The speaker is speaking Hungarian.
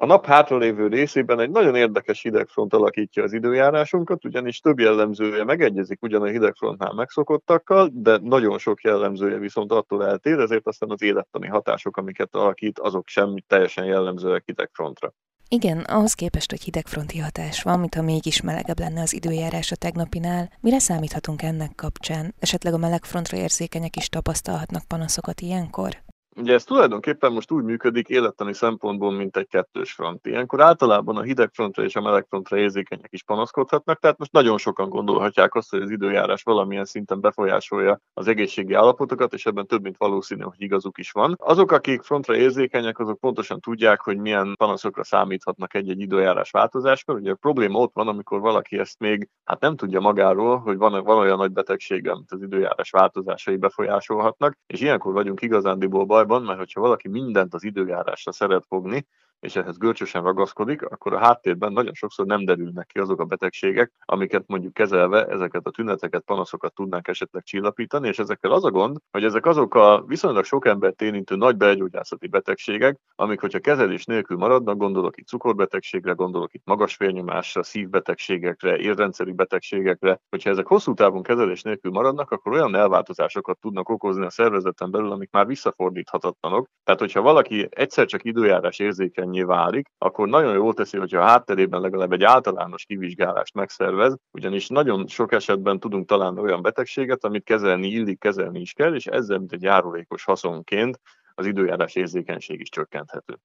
A nap hátralévő részében egy nagyon érdekes hidegfront alakítja az időjárásunkat, ugyanis több jellemzője megegyezik ugyan a hidegfrontnál megszokottakkal, de nagyon sok jellemzője viszont attól eltér, ezért aztán az élettani hatások, amiket alakít, azok sem teljesen jellemzőek hidegfrontra. Igen, ahhoz képest, hogy hidegfronti hatás van, mintha mégis melegebb lenne az időjárás a tegnapinál, mire számíthatunk ennek kapcsán? Esetleg a melegfrontra érzékenyek is tapasztalhatnak panaszokat ilyenkor? Ugye ez tulajdonképpen most úgy működik élettani szempontból, mint egy kettős front. Ilyenkor általában a hideg frontra és a meleg frontra érzékenyek is panaszkodhatnak, tehát most nagyon sokan gondolhatják azt, hogy az időjárás valamilyen szinten befolyásolja az egészségi állapotokat, és ebben több mint valószínű, hogy igazuk is van. Azok, akik frontra érzékenyek, azok pontosan tudják, hogy milyen panaszokra számíthatnak egy-egy időjárás változáskor. Ugye a probléma ott van, amikor valaki ezt még hát nem tudja magáról, hogy van, van olyan nagy betegsége, amit az időjárás változásai befolyásolhatnak, és ilyenkor vagyunk igazándiból baj bajban, mert hogyha valaki mindent az időjárásra szeret fogni, és ehhez görcsösen ragaszkodik, akkor a háttérben nagyon sokszor nem derülnek ki azok a betegségek, amiket mondjuk kezelve ezeket a tüneteket, panaszokat tudnánk esetleg csillapítani, és ezekkel az a gond, hogy ezek azok a viszonylag sok embert érintő nagy belgyógyászati betegségek, amik, hogyha kezelés nélkül maradnak, gondolok itt cukorbetegségre, gondolok itt magas vérnyomásra, szívbetegségekre, érrendszeri betegségekre, hogyha ezek hosszú távon kezelés nélkül maradnak, akkor olyan elváltozásokat tudnak okozni a szervezeten belül, amik már visszafordíthatatlanok. Tehát, hogyha valaki egyszer csak időjárás érzékeny tevékenyé válik, akkor nagyon jól teszi, hogyha a hátterében legalább egy általános kivizsgálást megszervez, ugyanis nagyon sok esetben tudunk találni olyan betegséget, amit kezelni illik, kezelni is kell, és ezzel, mint egy járulékos haszonként az időjárás érzékenység is csökkenthető.